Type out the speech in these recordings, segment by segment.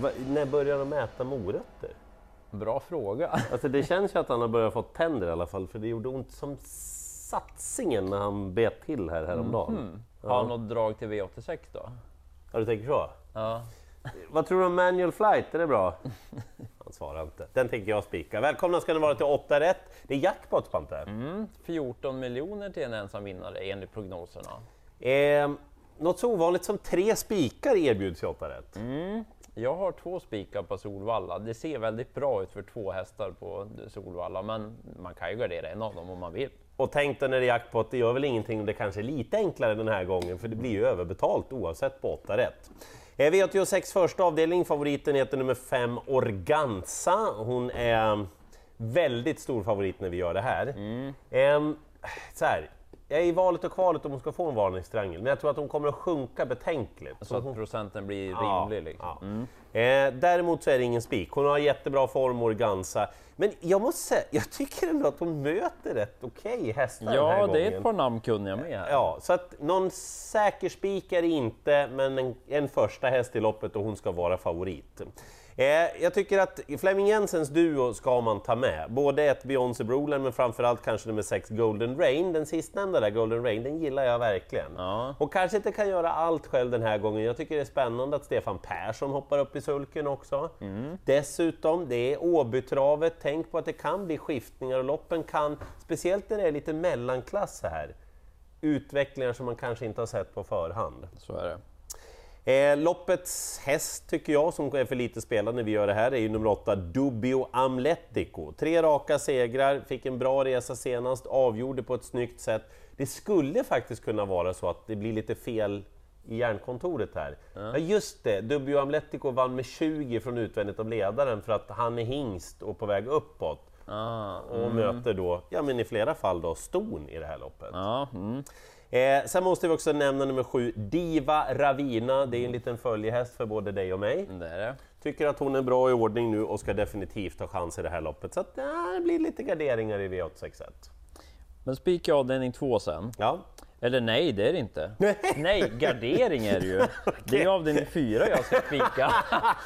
Va, när börjar de äta morötter? Bra fråga. Alltså det känns ju att han har börjat få tänder i alla fall, för det gjorde ont som satsingen när han bet till här häromdagen. Mm. Har han något drag till V86 då? Ja, du tänker så? Ja. Vad tror du om manual flight? Är det bra? Han svarar inte. Den tänker jag spika. Välkomna ska ni vara till 8 rätt. Det är jackpot, Spante. Mm, 14 miljoner till en ensam vinnare enligt prognoserna. Eh, något så ovanligt som tre spikar erbjuds i 8 rätt. Mm. Jag har två spikar på Solvalla. Det ser väldigt bra ut för två hästar på Solvalla, men man kan ju gardera en av dem om man vill. Och tänk dig när det är jackpot, det gör väl ingenting om det kanske är lite enklare den här gången, för det blir ju överbetalt oavsett på 8 rätt. Eh, V86 första avdelning, favoriten heter nummer 5 Organza. Hon är väldigt stor favorit när vi gör det här. Mm. Eh, så här, jag är i valet och kvalet om hon ska få en varningstriangel, men jag tror att hon kommer att sjunka betänkligt. Så att procenten blir rimlig. Liksom. Ja. Eh, däremot så är det ingen spik. Hon har jättebra form, Organza. Men jag måste säga, jag tycker ändå att hon möter rätt okej okay hästar den här Ja, gången. det är ett par namnkunniga med här. Ja, så att någon säker spik är det inte, men en, en första häst i loppet och hon ska vara favorit. Eh, jag tycker att Fleming Jensens duo ska man ta med. Både ett Beyoncé Brolen, men framförallt kanske nummer 6 Golden Rain. Den sistnämnda där, Golden Rain, den gillar jag verkligen. Ja. Och kanske inte kan göra allt själv den här gången. Jag tycker det är spännande att Stefan Persson hoppar upp i sulken också. Dessutom, det är Åbytravet. Tänk på att det kan bli skiftningar och loppen kan, speciellt när det är lite mellanklass här, utvecklingar som man kanske inte har sett på förhand. Så är det. Eh, loppets häst tycker jag, som är för lite spelad när vi gör det här, är ju nummer 8 Dubio Amletico. Tre raka segrar, fick en bra resa senast, avgjorde på ett snyggt sätt. Det skulle faktiskt kunna vara så att det blir lite fel i järnkontoret här. Ja, just det, Dubio Amletico vann med 20 från utvändigt av ledaren för att han är hingst och på väg uppåt. Ah, Och möter då, ja men i flera fall då, ston i det här loppet. ja, mm. Eh, sen måste vi också nämna nummer sju, Diva Ravina. Det är en liten följehäst för både dig och mig. det är det. Tycker att hon är bra i ordning nu och ska definitivt ha chans i det här loppet. Så att, ja, det blir lite garderingar i V861. Men spik i avdelning två sen. Ja, Eller nej, det är det inte. nej, gardering är det ju. Det är avdelning fyra jag ska spika.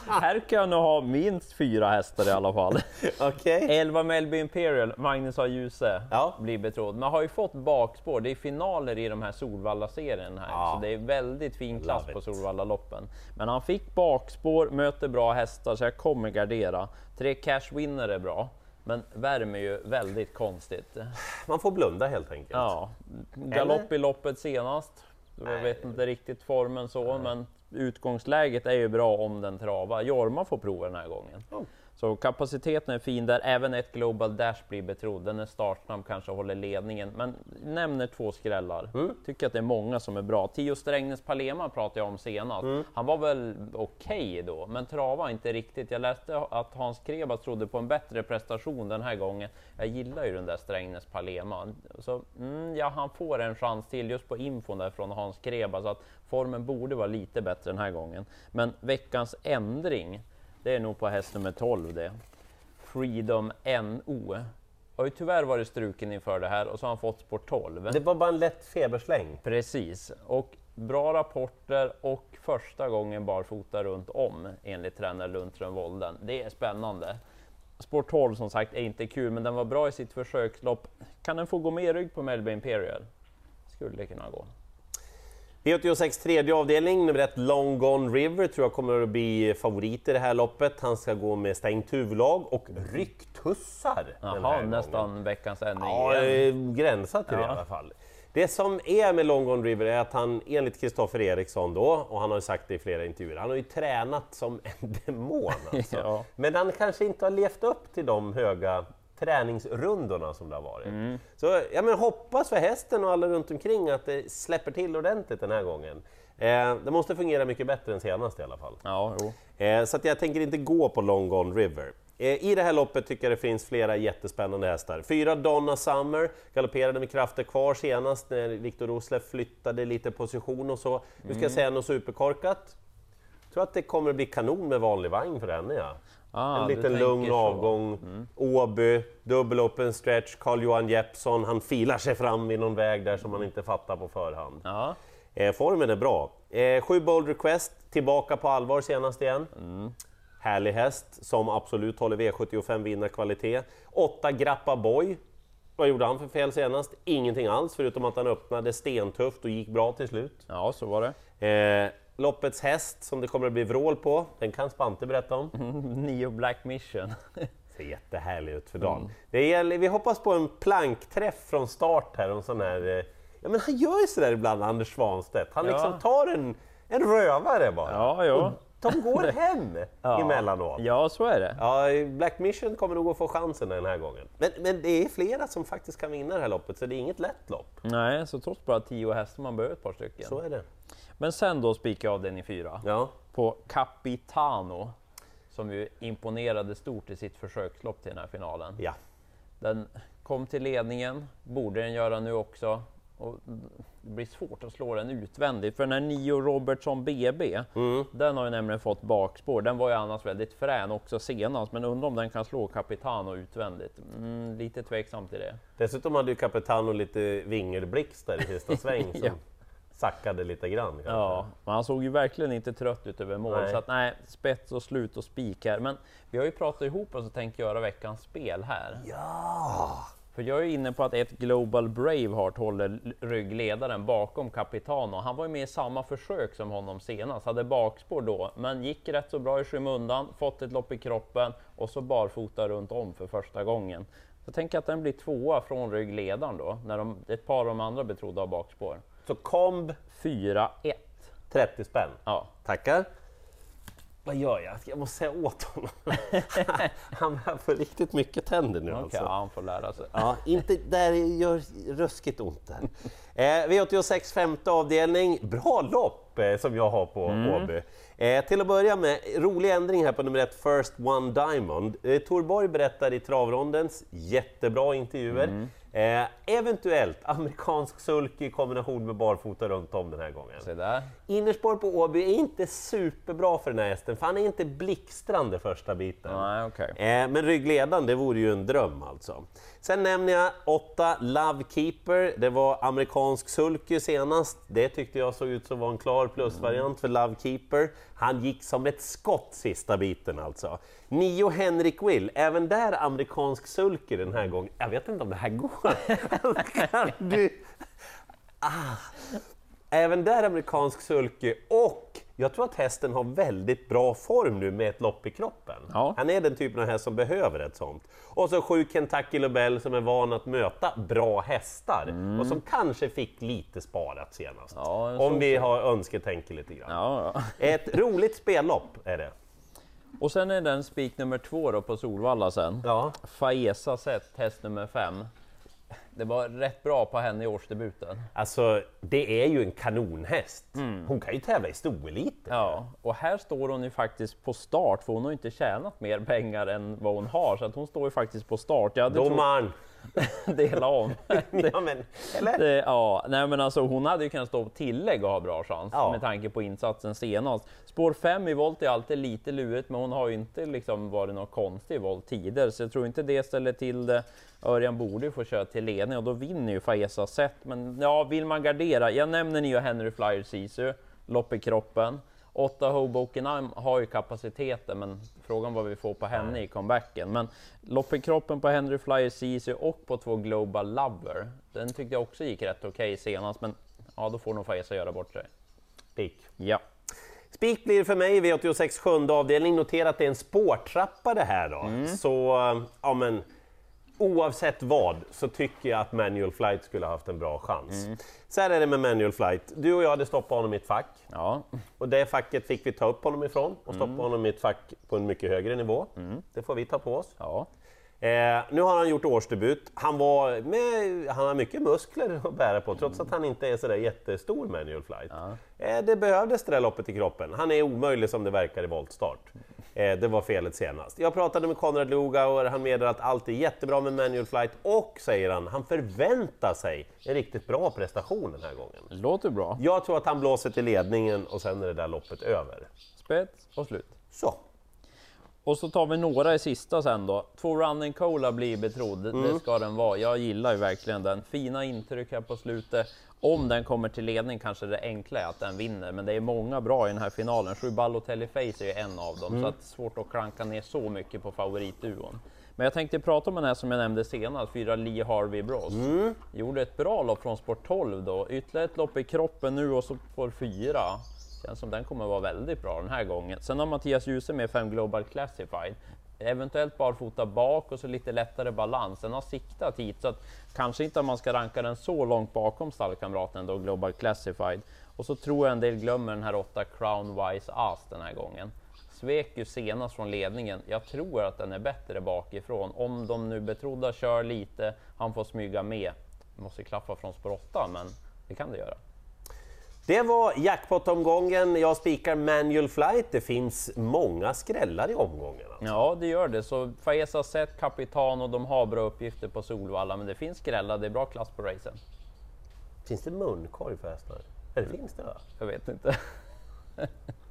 Här kan jag nog ha minst fyra hästar i alla fall. okej. 11 Melby Imperial, Magnus A. Djuse, Ja. blir betrodd. Man har ju fått bakspår, det är finaler i de här Solvalla-serien här, Ja. så det är väldigt fin klass på. Solvalla-loppen. Men han fick bakspår, möter bra hästar, så jag kommer gardera. Tre cash winner är bra, men värmer ju väldigt konstigt. Man får blunda helt enkelt. Ja, galopp i loppet senast. Jag vet inte riktigt formen så, men utgångsläget är ju bra om den travar. Jorma får prova den här gången. Oh. Så kapaciteten är fin där, även ett Global Dash blir betrodd. Den är startsnabb, kanske håller ledningen, men nämner två skrällar. Tycker att det är många som är bra. Tio Strängnäs Palema pratade jag om senast. Han var väl okej då, men trava inte riktigt. Jag läste att Hans Krebas trodde på en bättre prestation den här gången. Jag gillar ju den där Strängnäs Palema. Så mm, ja, han får en chans till just på infon där från Hans Krebas, så att formen borde vara lite bättre den här gången. Men veckans ändring, det är nog på häst nummer 12 det. Freedom NO. Har ju tyvärr varit struken inför det här och så har han fått sport 12. Det var bara en lätt febersläng. Precis, och bra rapporter och första gången barfota runt om enligt tränare Lundström Wolden. Det är spännande. Sport 12 som sagt är inte kul, men den var bra i sitt försökslopp. Kan den få gå med i rygg på Melby Imperial? Skulle kunna gå. V86 tredje avdelning, nummer ett Long Gone River tror jag kommer att bli favorit i det här loppet. Han ska gå med stängt huvudlag och rycktussar Jaha, gången. nästan veckans ändring Ja, eh, gränsat till det i Ja. alla fall. Det som är med Long Gone River är att han, enligt Kristoffer Eriksson då, och han har ju sagt det i flera intervjuer, han har ju tränat som en demon alltså. Ja. Men han kanske inte har levt upp till de höga träningsrundorna som det har varit. Mm. Så ja, men hoppas för hästen och alla runt omkring att det släpper till ordentligt den här gången. Eh, det måste fungera mycket bättre än senast i alla fall. Ja. Eh, så jag tänker inte gå på Long Gone River. Eh, I det här loppet tycker jag det finns flera jättespännande hästar. Fyra Donna Summer galopperade med krafter kvar senast när Viktor Roslev flyttade lite position och så. Nu ska jag säga något superkorkat. Jag tror att det kommer bli kanon med vanlig vagn för henne ja. Ah, en liten lugn så. avgång. Åby, dubbel open stretch, Carl-Johan Jeppsson, han filar sig fram vid någon väg där som man inte fattar på förhand. Ja, Eh, formen är bra. Eh, sju Bold Request, tillbaka på allvar senast igen. härlig häst som absolut håller V75 vinnarkvalitet. 8 Grappa Boy. Vad gjorde han för fel senast? Ingenting alls, förutom att han öppnade stentufft och gick bra till slut. Ja, så var det. Eh, loppets häst som det kommer att bli vrål på, den kan Spante berätta om. Nio Black Mission. Ser jättehärlig ut för dagen. Det gäller, vi hoppas på en plankträff från start här. En sån här eh, ja, men han gör ju sådär ibland, Anders Svanstedt. Han Ja. liksom tar en, en rövare bara. Ja, ja. Och de går hem Ja. emellanåt. Ja, så är det. Ja, Black Mission kommer nog att få chansen den här gången. Men, men det är flera som faktiskt kan vinna det här loppet, så det är inget lätt lopp. Nej, så trots bara tio hästar man behöver ett par stycken. Så är det. Men sen då spikar jag den i fyra. Ja. På Capitano, som ju imponerade stort i sitt försökslopp till den här finalen. ja. Den kom till ledningen, borde den göra nu också. Och det blir svårt att slå den utvändigt, för den här Nio Robertson BB, Mm. den har ju nämligen fått bakspår. Den var ju annars väldigt frän också senast, men undrar om den kan slå Capitano utvändigt. Mm, lite tveksam till det. Dessutom hade ju Capitano lite vingelblixt där i sista sväng som Ja. sackade lite grann. kanske. Ja, men han såg ju verkligen inte trött ut över mål, Nej. så att nej, spets och slut och spik här. Men vi har ju pratat ihop oss och tänkt göra veckans spel här. ja. För jag är inne på att ett Global Braveheart håller ryggledaren bakom Capitano. Han var ju med i samma försök som honom senast, hade bakspår då, men gick rätt så bra i skymundan, fått ett lopp i kroppen och så barfota runt om för första gången. Jag tänker att den blir tvåa från ryggledaren då, när de, ett par av de andra betrodda har bakspår. Så komb 4-1. 30 spänn. Ja, Tackar. Vad gör jag? Jag måste säga åt honom. Han har för riktigt mycket tänder nu okej, alltså. ja, han får lära sig. Ja, inte där gör ruskigt ont där. Eh, V86 femte avdelning, bra lopp eh, som jag har på Åby. Eh, till att börja med, rolig ändring här på nummer ett, First One Diamond. Eh, Tor Borg berättar i travrondens, jättebra intervjuer. Eh, eventuellt amerikansk sulky i kombination med barfota runt om den här gången. Se där. Innerspår på Åby är inte superbra för den här hästen, för han är inte blixtrande första biten. Nej, okej. Eh, men ryggledaren, det vore ju en dröm alltså. Sen nämner jag 8 Love Keeper. Det var amerikansk sulky senast. Det tyckte jag såg ut som var en klar plusvariant för Love Keeper. Han gick som ett skott sista biten alltså. 9 Henrik Will, även där amerikansk sulky den här gången. Jag vet inte om det här går. du... Ah. Även där amerikansk sulky och jag tror att hästen har väldigt bra form nu med ett lopp i kroppen. Ja. Han är den typen av häst som behöver ett sånt. Och så sju Kentucky Lobel som är van att möta bra hästar och som kanske fick lite sparat senast. Mm. Ja, Om vi har önsketänker lite grann. Ja. Ett roligt spellopp är det. Och sen är den spik nummer två då på Solvalla sen. Ja. Faesa sett, häst nummer fem. Det var rätt bra på henne i årsdebuten. Alltså, det är ju en kanonhäst. Hon kan ju tävla i storeliten. Ja, och här står hon ju faktiskt på start, för hon har inte tjänat mer pengar än vad hon har, så att hon står ju faktiskt på start. Jag hade trott Domaren! dela om. ja, men, eller? Det, ja, nej men alltså hon hade ju kunnat stå på tillägg och ha bra chans Ja. med tanke på insatsen senast. Spår 5 i volt är alltid lite lurigt, men hon har ju inte liksom varit något konstig volt tidigare, så jag tror inte det ställer till det. Örjan borde ju få köra till ledning och då vinner ju Faesa set. Men ja, vill man gardera? Jag nämner nya Henry Flyer Sisu, lopp i kroppen. 8 Hoboken Am har ju kapaciteten, men frågan vad vi får på henne i comebacken. Men lopp i kroppen på Henry Flyer Sisu och på två Global Lover, den tyckte jag också gick rätt okej senast, men ja, då får nog Faesa göra bort sig. Spik. Ja, Spik blir för mig V86 sjunde avdelning. Notera att det är en spårtrappa det här då. Så, ja men oavsett vad så tycker jag att Manual Flight skulle ha haft en bra chans. Så här är det med Manual Flight. Du och jag hade stoppat honom i ett fack. ja, Och det facket fick vi ta upp honom ifrån och stoppa honom i ett fack på en mycket högre nivå. Det får vi ta på oss. ja. Eh, nu har han gjort årsdebut. Han, var med, han har mycket muskler att bära på trots att han inte är sådär jättestor manual flight. Eh, det behövdes det där loppet i kroppen. Han är omöjlig som det verkar i voltstart. Eh, det var felet senast. Jag pratade med Konrad Lugauer, han meddelar att allt är jättebra med manual flight och, säger han, han förväntar sig en riktigt bra prestation den här gången. Låter bra. Jag tror att han blåser till ledningen och sen är det där loppet över. Spets och slut. Så, Och så tar vi några i sista sen då. Två Running Cola blir betrodd, mm. det ska den vara. Jag gillar ju verkligen den. Fina intryck här på slutet. Om den kommer till ledning kanske det enkla är att den vinner, men det är många bra i den här finalen. Sju Balotelli Face är ju en av dem, mm. så att det är svårt att klanka ner så mycket på favoritduon. Men jag tänkte prata om den här som jag nämnde senast, fyra Lee Harvey Bros. Mm. Gjorde ett bra lopp från sport 12 då, ytterligare ett lopp i kroppen nu och så får fyra. Känns som den kommer vara väldigt bra den här gången. Sen har Mattias Djuse med fem Global Classified. Eventuellt barfota bak och så lite lättare balans. Den har siktat hit så att kanske inte man ska ranka den så långt bakom stallkamraten då Global Classified. Och så tror jag en del glömmer den här åtta Crown Wise Ass den här gången. Svek ju senast från ledningen. Jag tror att den är bättre bakifrån. Om de nu betrodda kör lite, han får smyga med. Måste klaffa från spår 8, men det kan det göra. Det var jackpot-omgången. Jag spikar manual flight. Det finns många skrällar i omgången. Alltså. Ja, det gör det. Så Faesa Set, Kapitan och de har bra uppgifter på Solvalla, men det finns skrällar. Det är bra klass på racen. Finns det munkorg för hästar? Eller finns det? Va? Jag vet inte.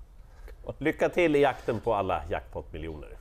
Lycka till i jakten på alla jackpot-miljoner.